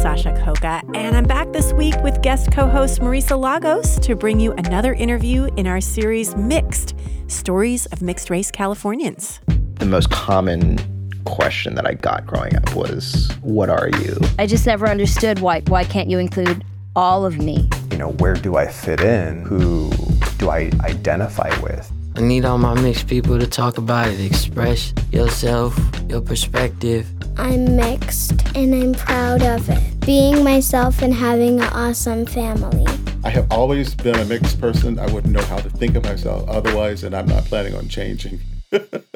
Sasha Khokha, and I'm back this week with guest co host Marisa Lagos to bring you another interview in our series Mixed Stories of Mixed Race Californians. The most common question that I got growing up was, What are you? I just never understood why, why can't you include all of me? You know, where do I fit in? Who do I identify with? I need all my mixed people to talk about it, express yourself, your perspective. I'm mixed and I'm proud of it. Being myself and having an awesome family. I have always been a mixed person. I wouldn't know how to think of myself otherwise, and I'm not planning on changing.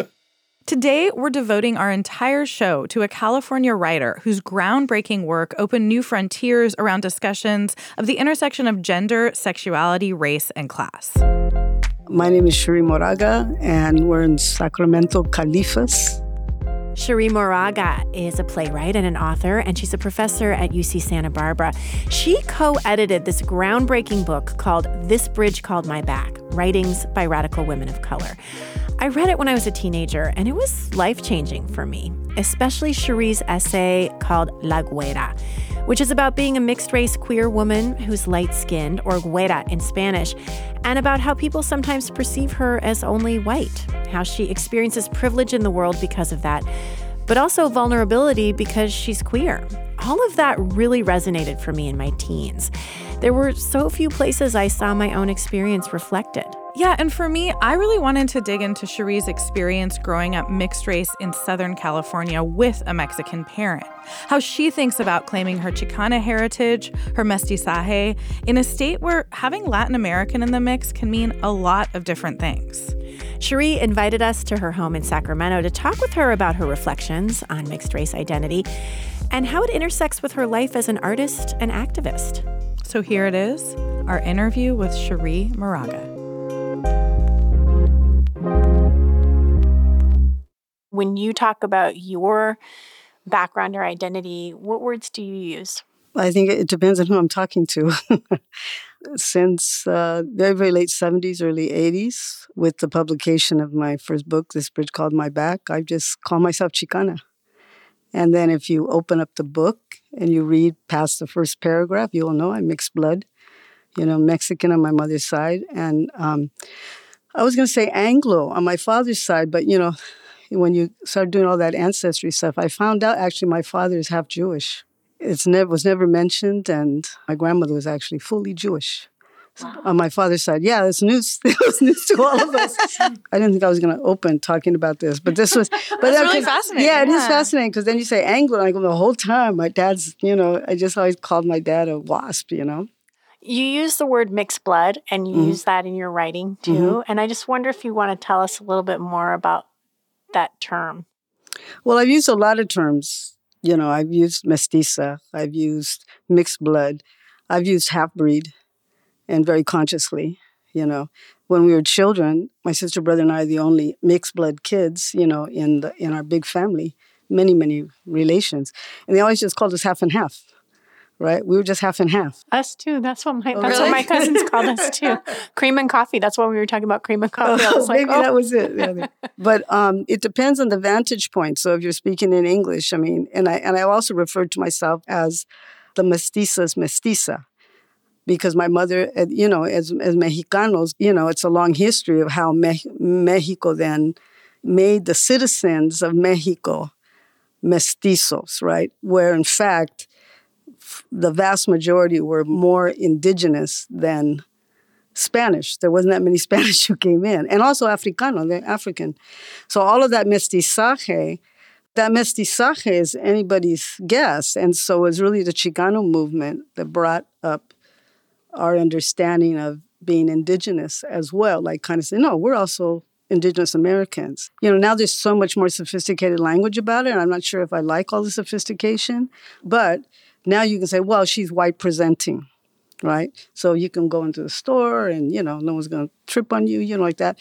Today, we're devoting our entire show to a California writer whose groundbreaking work opened new frontiers around discussions of the intersection of gender, sexuality, race, and class. My name is Cherríe Moraga, and we're in Sacramento, Califas. Cherríe Moraga is a playwright and an author, and she's a professor at UC Santa Barbara. She co edited this groundbreaking book called This Bridge Called My Back Writings by Radical Women of Color. I read it when I was a teenager, and it was life changing for me, especially Cherríe's essay called La Güera, which is about being a mixed race queer woman who's light skinned, or güera in Spanish, and about how people sometimes perceive her as only white, how she experiences privilege in the world because of that, but also vulnerability because she's queer. All of that really resonated for me in my teens. There were so few places I saw my own experience reflected. Yeah, and for me, I really wanted to dig into Cherríe's experience growing up mixed race in Southern California with a Mexican parent. How she thinks about claiming her Chicana heritage, her mestizaje, in a state where having Latin American in the mix can mean a lot of different things. Cherríe invited us to her home in Sacramento to talk with her about her reflections on mixed race identity and how it intersects with her life as an artist and activist. So here it is our interview with Cherríe Moraga. When you talk about your background or identity, what words do you use? I think it depends on who I'm talking to. Since uh, very, very late 70s, early 80s, with the publication of my first book, This Bridge Called My Back, I just call myself Chicana. And then if you open up the book and you read past the first paragraph, you will know I'm mixed blood, you know, Mexican on my mother's side. And um, I was going to say Anglo on my father's side, but, you know, when you start doing all that ancestry stuff, I found out actually my father is half Jewish. It's never was never mentioned, and my grandmother was actually fully Jewish. Wow. On my father's side, yeah, it's news. It was news to all of us. I didn't think I was going to open talking about this, but this was. But That's really fascinating. Yeah, it yeah. is fascinating because then you say Anglo, and I go the whole time. My dad's, you know, I just always called my dad a wasp, you know. You use the word mixed blood, and you mm-hmm. use that in your writing too. Mm-hmm. And I just wonder if you want to tell us a little bit more about that term? Well, I've used a lot of terms. You know, I've used mestiza, I've used mixed blood, I've used half breed, and very consciously. You know, when we were children, my sister, brother, and I are the only mixed blood kids. You know, in the in our big family, many many relations, and they always just called us half and half right? We were just half and half. Us too. That's what my oh, that's really? what my cousins called us too. Cream and coffee. That's why we were talking about cream and coffee. Oh, like, maybe oh. that was it. Yeah. but um, it depends on the vantage point. So if you're speaking in English, I mean, and I and I also referred to myself as the mestiza's mestiza. Because my mother, you know, as, as Mexicanos, you know, it's a long history of how Me- Mexico then made the citizens of Mexico mestizos, right? Where in fact, the vast majority were more indigenous than Spanish. There wasn't that many Spanish who came in, and also Africano, they're African. So all of that mestizaje, that mestizaje is anybody's guess, and so it's really the Chicano movement that brought up our understanding of being indigenous as well. Like kind of say, no, we're also indigenous Americans. You know, now there's so much more sophisticated language about it. I'm not sure if I like all the sophistication, but now you can say, well, she's white presenting right? So you can go into the store and, you know, no one's going to trip on you, you know, like that.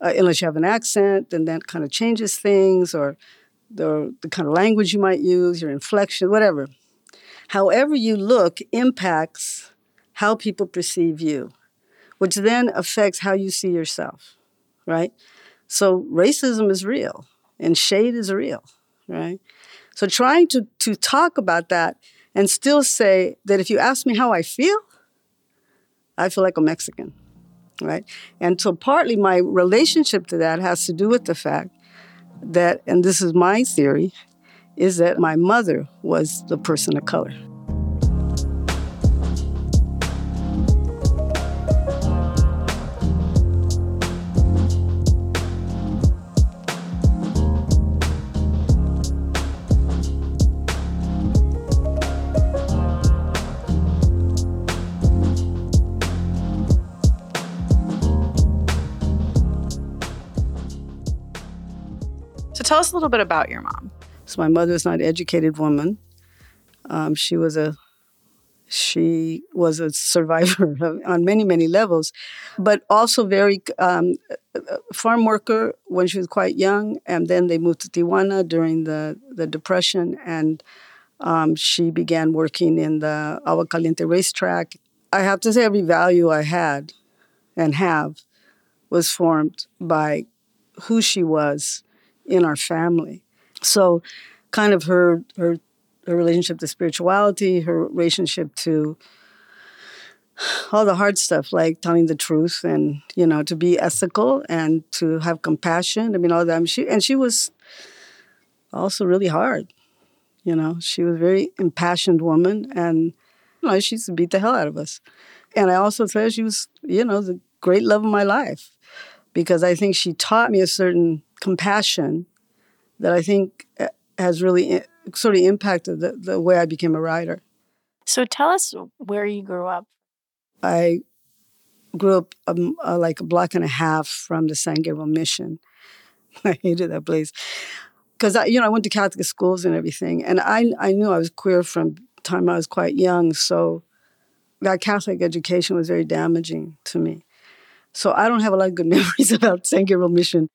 Uh, unless you have an accent, then that kind of changes things or the, the kind of language you might use, your inflection, whatever. However you look impacts how people perceive you, which then affects how you see yourself, right? So racism is real and shade is real, right? So trying to, to talk about that and still say that if you ask me how I feel, I feel like a Mexican, right? And so partly my relationship to that has to do with the fact that, and this is my theory, is that my mother was the person of color. Tell us a little bit about your mom. So my mother is not an educated woman. Um, she was a she was a survivor on many many levels, but also very um, farm worker when she was quite young, and then they moved to Tijuana during the the depression, and um, she began working in the Agua Caliente racetrack. I have to say, every value I had and have was formed by who she was in our family. So, kind of her her her relationship to spirituality, her relationship to all the hard stuff like telling the truth and you know to be ethical and to have compassion. I mean all that. She and she was also really hard. You know, she was a very impassioned woman, and you know she used to beat the hell out of us. And I also say she was, you know, the great love of my life because I think she taught me a certain compassion that I think uh, has really uh, sort of impacted the, the way I became a writer. So tell us where you grew up. I grew up um, uh, like a block and a half from the San Gabriel Mission. I hated that place because I, you know, I went to Catholic schools and everything, and I I knew I was queer from time I was quite young. So that Catholic education was very damaging to me. So I don't have a lot of good memories about San Gabriel Mission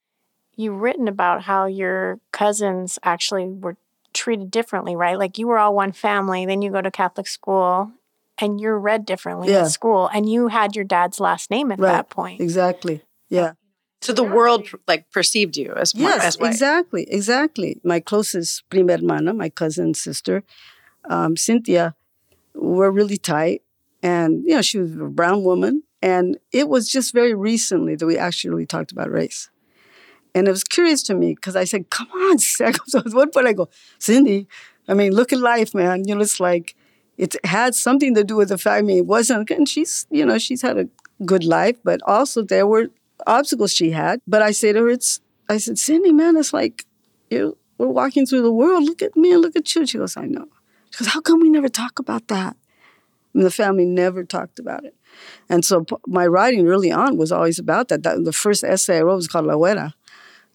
you've written about how your cousins actually were treated differently, right? Like you were all one family, then you go to Catholic school and you're read differently yeah. at school and you had your dad's last name at right. that point. Exactly. Yeah. So the world like perceived you as yes, as exactly, exactly. My closest prima hermana, my cousin sister, um, Cynthia, were really tight, and you know she was a brown woman, and it was just very recently that we actually talked about race. And it was curious to me because I said, come on. So at one point I go, Cindy, I mean, look at life, man. You know, it's like it had something to do with the fact, I mean, it wasn't, and she's, you know, she's had a good life, but also there were obstacles she had. But I say to her, it's, I said, Cindy, man, it's like, you we're walking through the world. Look at me and look at you. She goes, I know. She goes, how come we never talk about that? And the family never talked about it. And so my writing early on was always about that. that the first essay I wrote was called La Güera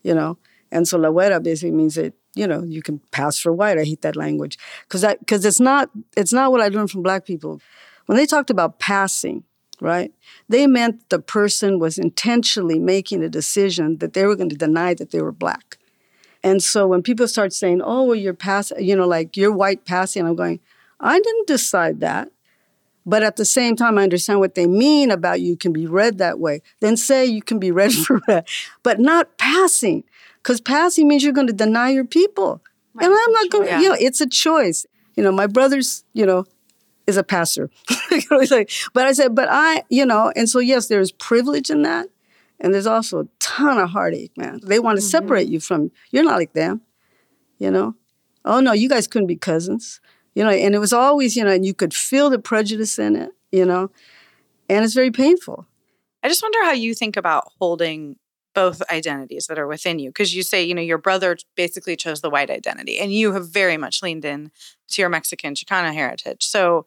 you know. And so la güera basically means that you know you can pass for white. I hate that language because that, because it's not it's not what I learned from black people. When they talked about passing, right, they meant the person was intentionally making a decision that they were going to deny that they were black. And so when people start saying, "Oh, well, you're passing," you know, like you're white passing, I'm going, I didn't decide that. But at the same time, I understand what they mean about you can be read that way. Then say you can be read for that, but not passing, because passing means you're going to deny your people. Right. And I'm not going to, yeah. you know, it's a choice. You know, my brother's, you know, is a pastor. but I said, but I, you know, and so yes, there's privilege in that. And there's also a ton of heartache, man. They want to mm-hmm. separate you from, you're not like them, you know? Oh no, you guys couldn't be cousins. You know, and it was always, you know, and you could feel the prejudice in it, you know, and it's very painful. I just wonder how you think about holding both identities that are within you because you say you know your brother basically chose the white identity and you have very much leaned in to your mexican chicana heritage. So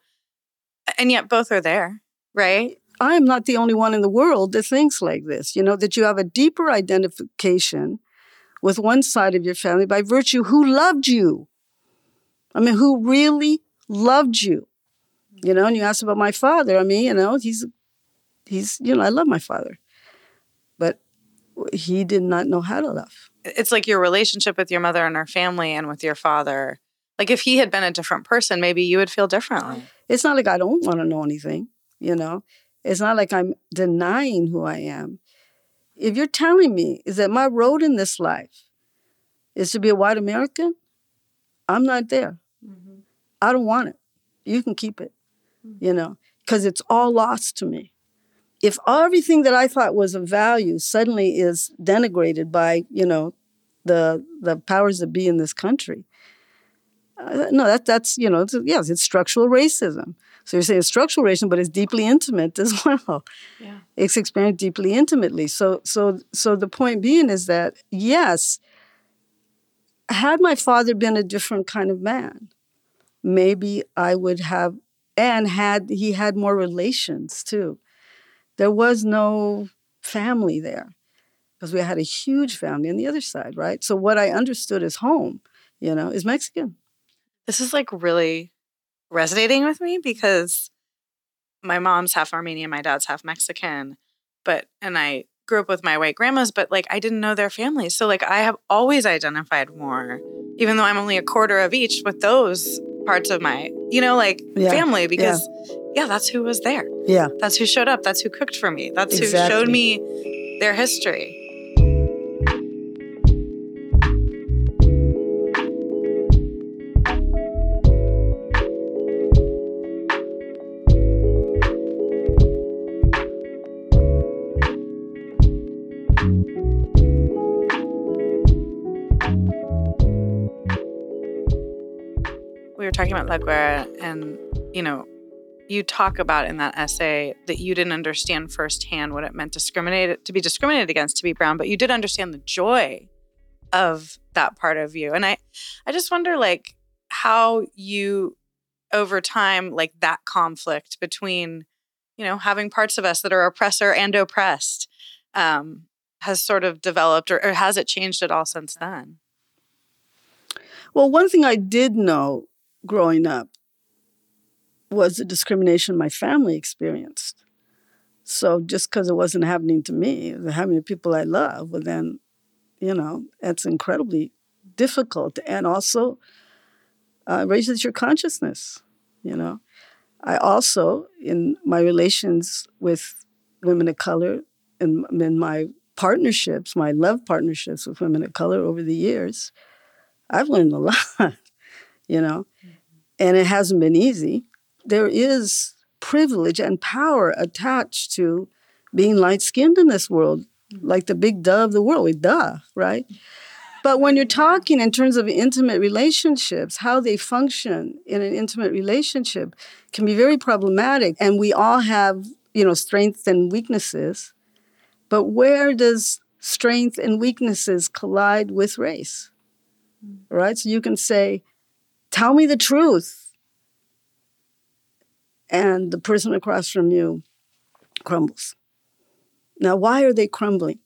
and yet both are there right? I am not the only one in the world that thinks like this you know that you have a deeper identification with one side of your family by virtue who loved you i mean who really loved you you know and you asked about my father i mean you know he's he's you know i love my father but he did not know how to love. It's like your relationship with your mother and her family and with your father. Like if he had been a different person, maybe you would feel differently. It's not like I don't want to know anything, you know? It's not like I'm denying who I am. If you're telling me is that my road in this life is to be a white American, I'm not there. I don't want it. You can keep it, mm-hmm. you know, because it's all lost to me if everything that I thought was of value suddenly is denigrated by, you know, the the powers that be in this country, uh, no, that that's you know, it's, yes, it's structural racism. So you're saying it's structural racism, but it's deeply intimate as well. Yeah. It's experienced deeply intimately. So so so the point being is that yes, had my father been a different kind of man, maybe I would have and had he had more relations too there was no family there because we had a huge family on the other side, right? So what I understood as home, you know, is Mexican. This is like really resonating with me because my mom's half Armenian, my dad's half Mexican, but and I grew up with my white grandmas, but like I didn't know their families. So like I have always identified more, even though I'm only a quarter of each with those parts of my, you know, like yeah. family because yeah yeah, that's who was there. Yeah. That's who showed up. That's who cooked for me. That's exactly. who showed me their history. Talking about La Güera and, you know, you talk about in that essay that you didn't understand firsthand what it meant discriminate to be discriminated against to be brown, but you did understand the joy of that part of you. And I I just wonder like how you over time like that conflict between you know having parts of us that are oppressor and oppressed um, has sort of developed or, or has it changed at all since then? Well, one thing I did know growing up was the discrimination my family experienced. So just because it wasn't happening to me, it was happening to people I love, well then, you know, that's incredibly difficult. And also uh, raises your consciousness, you know. I also, in my relations with women of color and in my partnerships, my love partnerships with women of color over the years, I've learned a lot, you know. Mm-hmm. And it hasn't been easy there is privilege and power attached to being light skinned in this world, mm-hmm. like the big duh of the world. We duh, right? But when you're talking in terms of intimate relationships, how they function in an intimate relationship can be very problematic. And we all have, you know, strengths and weaknesses. But where does strength and weaknesses collide with race? Mm-hmm. Right? So you can say, tell me the truth and the person across from you crumbles. Now, why are they crumbling?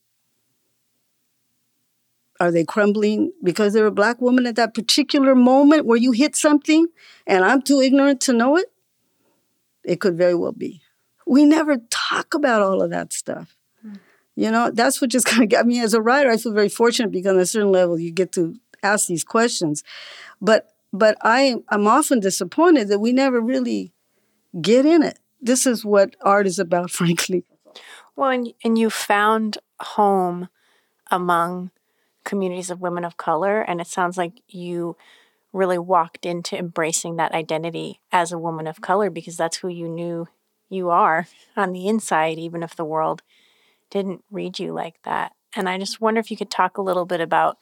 Are they crumbling because they're a black woman at that particular moment where you hit something and I'm too ignorant to know it? It could very well be. We never talk about all of that stuff. Mm. You know, that's what just kind of got me as a writer. I feel very fortunate because on a certain level you get to ask these questions. But but I I'm often disappointed that we never really get in it. This is what art is about, frankly. Well, and, and you found home among communities of women of color, and it sounds like you really walked into embracing that identity as a woman of color because that's who you knew you are on the inside, even if the world didn't read you like that. And I just wonder if you could talk a little bit about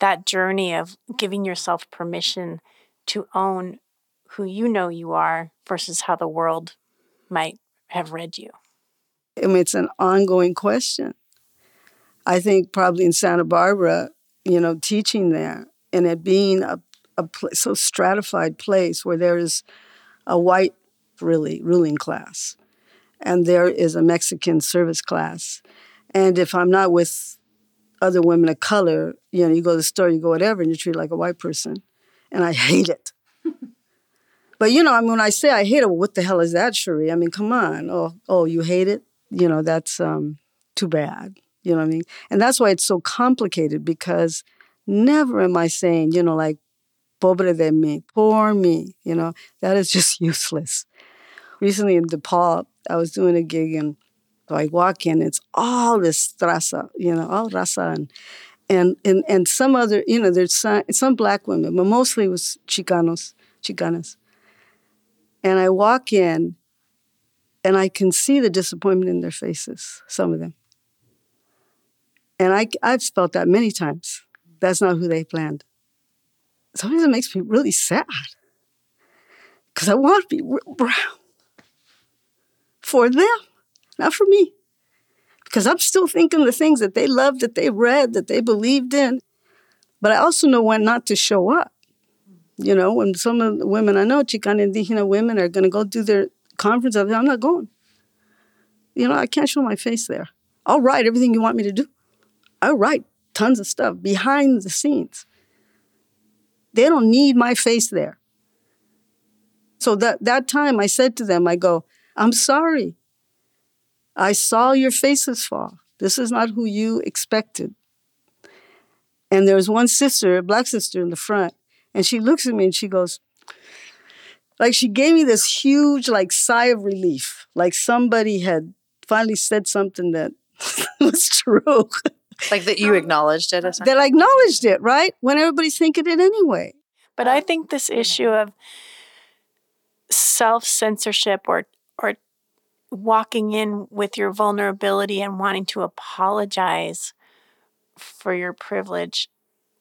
that journey of giving yourself permission to own who you know you are versus how the world might have read you? I mean, it's an ongoing question. I think probably in Santa Barbara, you know, teaching there and it being a, a pl- so stratified place where there is a white, really, ruling class and there is a Mexican service class. And if I'm not with other women of color, you know, you go to the store, you go whatever, and you're treated like a white person. And I hate it. but you know, I mean, when I say I hate it, well, what the hell is that, Cherríe? I mean, come on. Oh, oh, you hate it? You know, that's um, too bad. You know what I mean? And that's why it's so complicated because never am I saying, you know, like, pobre de mí, poor me, you know, that is just useless. Recently in DePaul, I was doing a gig and so I walk in, it's all this raza, you know, all raza and and and and some other, you know, there's some, some black women, but mostly it was Chicanos, Chicanas. And I walk in and I can see the disappointment in their faces, some of them. And I, I've felt that many times. That's not who they planned. Sometimes it makes me really sad because I want to be brown for them, not for me. Because I'm still thinking the things that they loved, that they read, that they believed in. But I also know when not to show up. You know, when some of the women I know, Chicana Indígena women, are going to go do their conference, I'm not going. You know, I can't show my face there. I'll write everything you want me to do. I write tons of stuff behind the scenes. They don't need my face there. So that, that time I said to them, I go, I'm sorry. I saw your faces fall. This is not who you expected. And there was one sister, a black sister in the front, and she looks at me and she goes, like she gave me this huge like sigh of relief, like somebody had finally said something that was true. Like that you acknowledged it. That I acknowledged it, right? When everybody's thinking it anyway. But I think this issue of self censorship or or walking in with your vulnerability and wanting to apologize for your privilege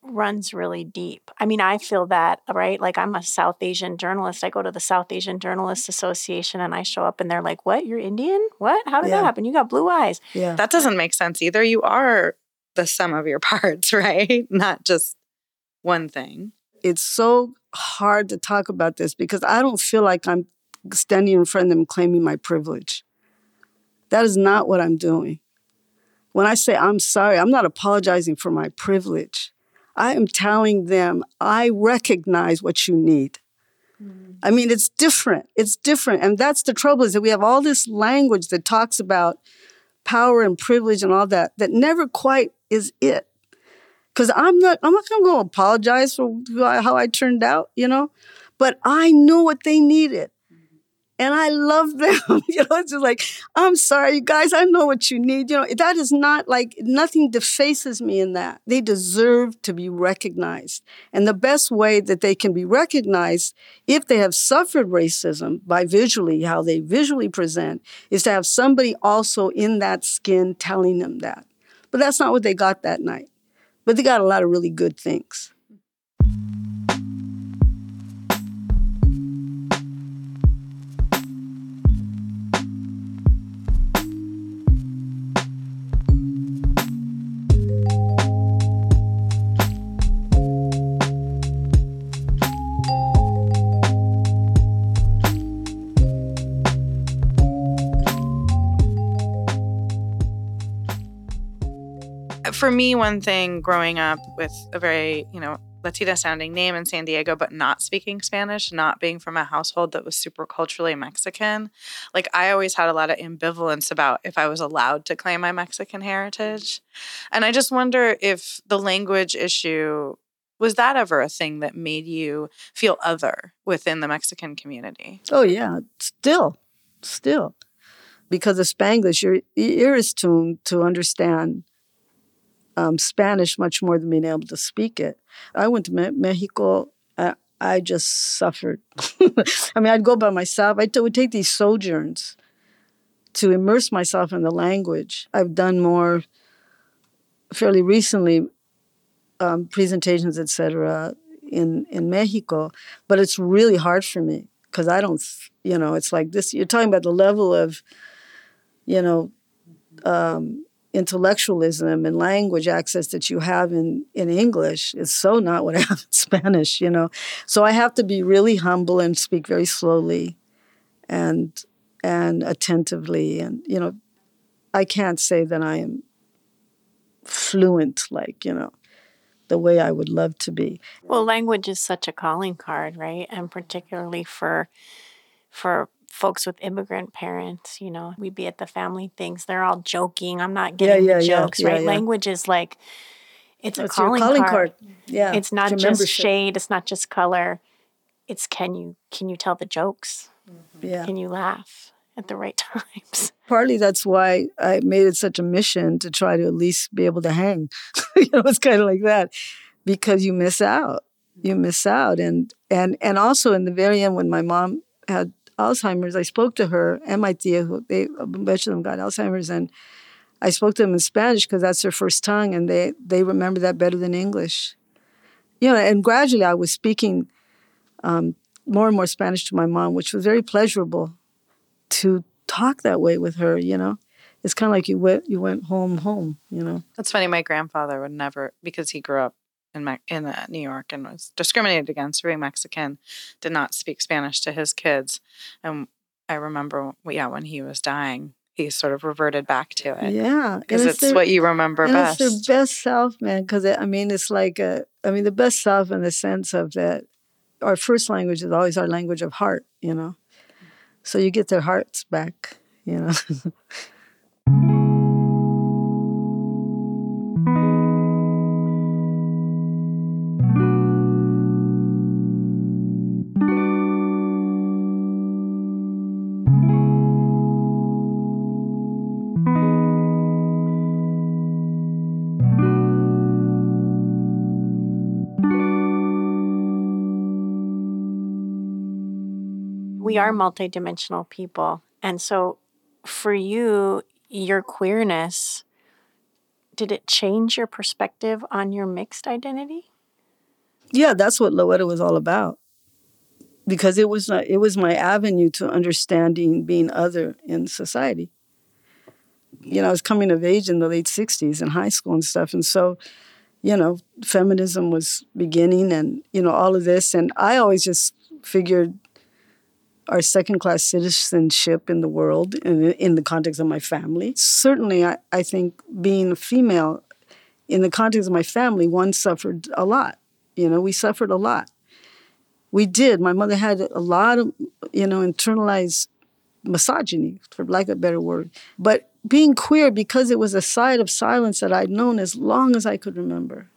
runs really deep. I mean, I feel that, right? Like I'm a South Asian journalist. I go to the South Asian Journalists Association and I show up and they're like, "What? You're Indian? What? How did yeah. that happen? You got blue eyes." Yeah. That doesn't make sense either. You are the sum of your parts, right? Not just one thing. It's so hard to talk about this because I don't feel like I'm standing in front of them claiming my privilege. That is not what I'm doing. When I say I'm sorry, I'm not apologizing for my privilege. I am telling them, I recognize what you need. Mm-hmm. I mean, it's different. It's different. And that's the trouble is that we have all this language that talks about power and privilege and all that, that never quite is it. Because I'm not, I'm not going to apologize for how I turned out, you know? But I know what they needed and I love them. you know, it's just like, I'm sorry, you guys, I know what you need. You know, that is not like nothing defaces me in that. They deserve to be recognized. And the best way that they can be recognized if they have suffered racism by visually, how they visually present, is to have somebody also in that skin telling them that. But that's not what they got that night. But they got a lot of really good things. For me, one thing growing up with a very, you know, Latina sounding name in San Diego, but not speaking Spanish, not being from a household that was super culturally Mexican, like I always had a lot of ambivalence about if I was allowed to claim my Mexican heritage. And I just wonder if the language issue was that ever a thing that made you feel other within the Mexican community? Oh, yeah, still, still. Because of Spanglish, your ear is tuned to understand um, Spanish much more than being able to speak it. I went to Me- Mexico. I, I just suffered. I mean, I'd go by myself. I t- would take these sojourns to immerse myself in the language. I've done more fairly recently um, presentations, etc., in in Mexico, but it's really hard for me because I don't, you know, it's like this. You're talking about the level of, you know, um, intellectualism and language access that you have in in English is so not what I have in Spanish. You know, so I have to be really humble and speak very slowly, and and attentively, and you know, I can't say that I am fluent like you know the way I would love to be. Well, language is such a calling card, right? And particularly for for folks with immigrant parents, you know, we'd be at the family things, they're all joking. I'm not getting yeah, yeah, the jokes, yeah, right? Language is like it's a calling, calling card. card. Yeah. It's not it's just shade, it's not just color. It's can you can you tell the jokes? Mm-hmm. Yeah. Can you laugh at the right times? Partly that's why I made it such a mission to try to at least be able to hang. you know, it's kind of like that because you miss out. You miss out, and and and also in the very end, when my mom had Alzheimer's, I spoke to her and my tia, who they a bunch of them got Alzheimer's, and I spoke to them in Spanish because that's their first tongue, and they they remember that better than English. You know, and gradually I was speaking um, more and more Spanish to my mom, which was very pleasurable to talk that way with her, you know. It's kind of like you went you went home home, you know. That's funny. My grandfather would never because he grew up in in uh, New York and was discriminated against for being Mexican, did not speak Spanish to his kids. And I remember, yeah, when he was dying, he sort of reverted back to it. Yeah, because it's, it's what you remember best. It's their best self, man. Because I mean, it's like a, I mean, the best self in the sense of that. Our first language is always our language of heart, you know. So you get their hearts back, you know. we are mm-hmm. multidimensional people. And so for you, your queerness, did it change your perspective on your mixed identity? Yeah, that's what La Güera was all about. Because it was not, it was my avenue to understanding being other in society. You know, I was coming of age in the late 60s in high school and stuff. And so, you know, feminism was beginning and, you know, all of this. And I always just figured our second class citizenship in the world in, in the context of my family. Certainly, I, I think being a female in the context of my family, one suffered a lot. You know, we suffered a lot. We did. My mother had a lot of, you know, internalized misogyny, for lack of a better word. But being queer, because it was a side of silence that I'd known as long as I could remember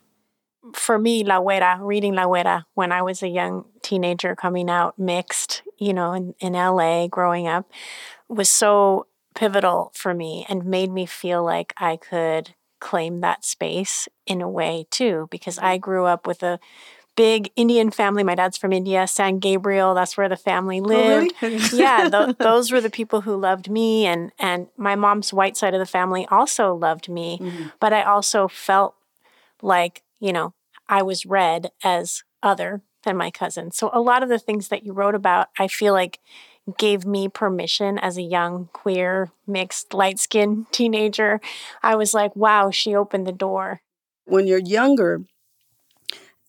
for me, La Güera, reading La Güera when I was a young teenager coming out mixed, you know, in, in LA growing up, was so pivotal for me and made me feel like I could claim that space in a way too, because I grew up with a big Indian family. My dad's from India, San Gabriel. That's where the family lived. Oh, really? yeah, th- those were the people who loved me, and and my mom's white side of the family also loved me. Mm-hmm. But I also felt like you know I was read as other than my cousin. So a lot of the things that you wrote about, I feel like gave me permission as a young, queer, mixed, light skinned teenager. I was like, wow, she opened the door. When you're younger,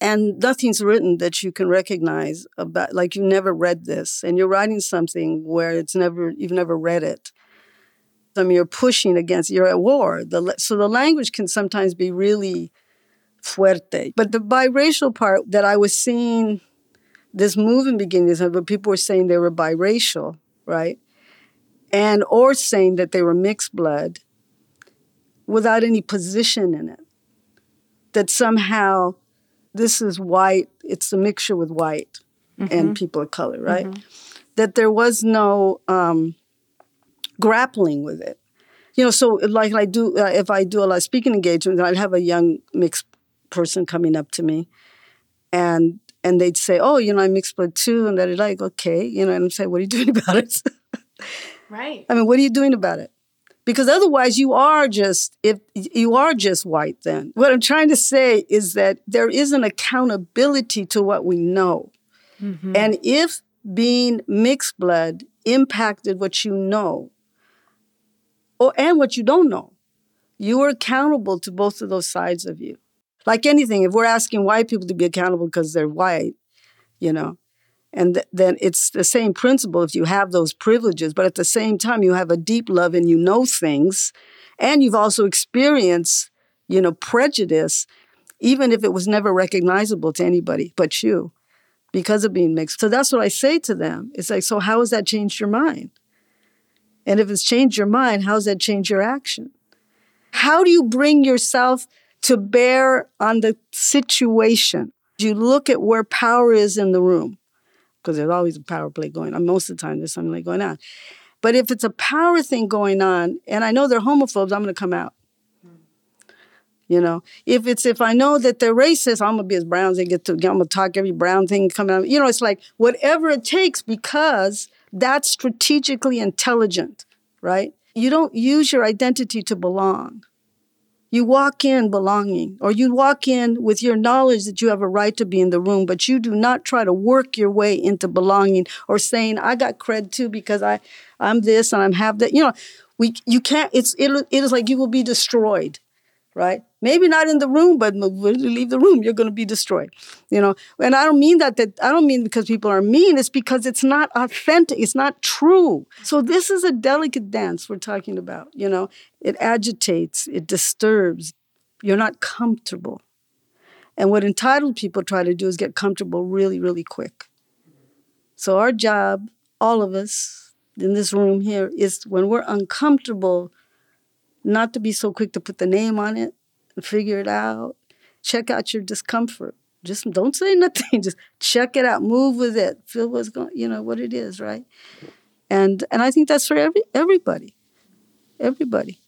and nothing's written that you can recognize about like you never read this and you're writing something where it's never you've never read it I mean, you're pushing against you're at war the, so the language can sometimes be really fuerte. But the biracial part that I was seeing this movement beginning, but people were saying they were biracial, right? And or saying that they were mixed blood without any position in it. That somehow this is white, it's a mixture with white mm-hmm. and people of color, right? Mm-hmm. That there was no um, grappling with it. You know, so like I do, uh, if I do a lot of speaking engagements, I'd have a young mixed person coming up to me and and they'd say, "Oh, you know, I'm mixed blood too," and they're like, "Okay," you know, and I'm saying, "What are you doing about it?" right. I mean, what are you doing about it? because otherwise you are just if you are just white then what i'm trying to say is that there is an accountability to what we know mm-hmm. and if being mixed blood impacted what you know or and what you don't know you are accountable to both of those sides of you like anything if we're asking white people to be accountable because they're white you know and th- then it's the same principle if you have those privileges, but at the same time, you have a deep love and you know things, and you've also experienced, you know, prejudice, even if it was never recognizable to anybody but you because of being mixed. So that's what I say to them. It's like, so how has that changed your mind? And if it's changed your mind, how has that changed your action? How do you bring yourself to bear on the situation? You look at where power is in the room because there's always a power play going on. Most of the time, there's something like going on. But if it's a power thing going on, and I know they're homophobes, I'm going to come out. You know, if it's if I know that they're racist, I'm gonna be as brown as they get to. I'm gonna talk every brown thing coming out. You know, it's like whatever it takes because that's strategically intelligent, right? You don't use your identity to belong. You walk in belonging, or you walk in with your knowledge that you have a right to be in the room, but you do not try to work your way into belonging or saying, I got cred too because I, I'm this and I'm have that. You know, we you can't, it's it, it is like you will be destroyed right? Maybe not in the room, but when you leave the room, you're going to be destroyed. You know, and I don't mean that. That I don't mean because people are mean. It's because it's not authentic. It's not true. So this is a delicate dance we're talking about. You know, it agitates, it disturbs. You're not comfortable, and what entitled people try to do is get comfortable really, really quick. So our job, all of us in this room here, is when we're uncomfortable not to be so quick to put the name on it and figure it out. Check out your discomfort. Just don't say nothing. Just check it out. Move with it. Feel what's going. You know what it is, right? And and I think that's for every everybody. Everybody.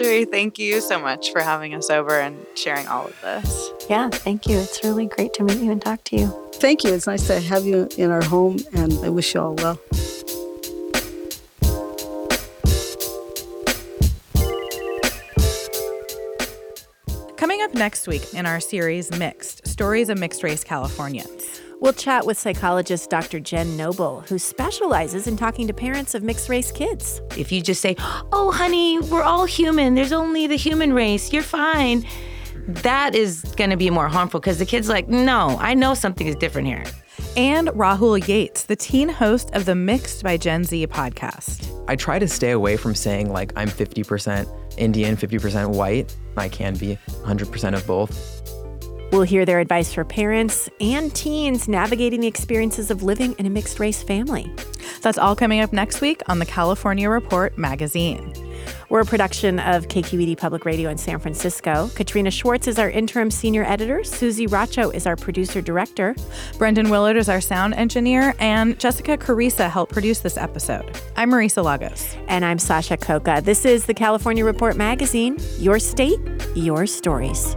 Cherríe, thank you so much for having us over and sharing all of this. Yeah, thank you. It's really great to meet you and talk to you. Thank you. It's nice to have you in our home, and I wish you all well. Coming up next week in our series Mixed Stories of Mixed Race Californians. We'll chat with psychologist Dr. Jen Noble, who specializes in talking to parents of mixed race kids. If you just say, Oh, honey, we're all human, there's only the human race, you're fine, that is going to be more harmful because the kid's like, No, I know something is different here. And Rahul Yates, the teen host of the Mixed by Gen Z podcast. I try to stay away from saying, like, I'm 50% Indian, 50% white. I can be 100% of both We'll hear their advice for parents and teens navigating the experiences of living in a mixed race family. That's all coming up next week on the California Report magazine. We're a production of KQED Public Radio in San Francisco. Katrina Schwartz is our interim senior editor. Susie Racho is our producer director. Brendan Willard is our sound engineer. And Jessica Kariisa helped produce this episode. I'm Marisa Lagos. And I'm Sasha Khokha. This is the California Report magazine. Your state, your stories.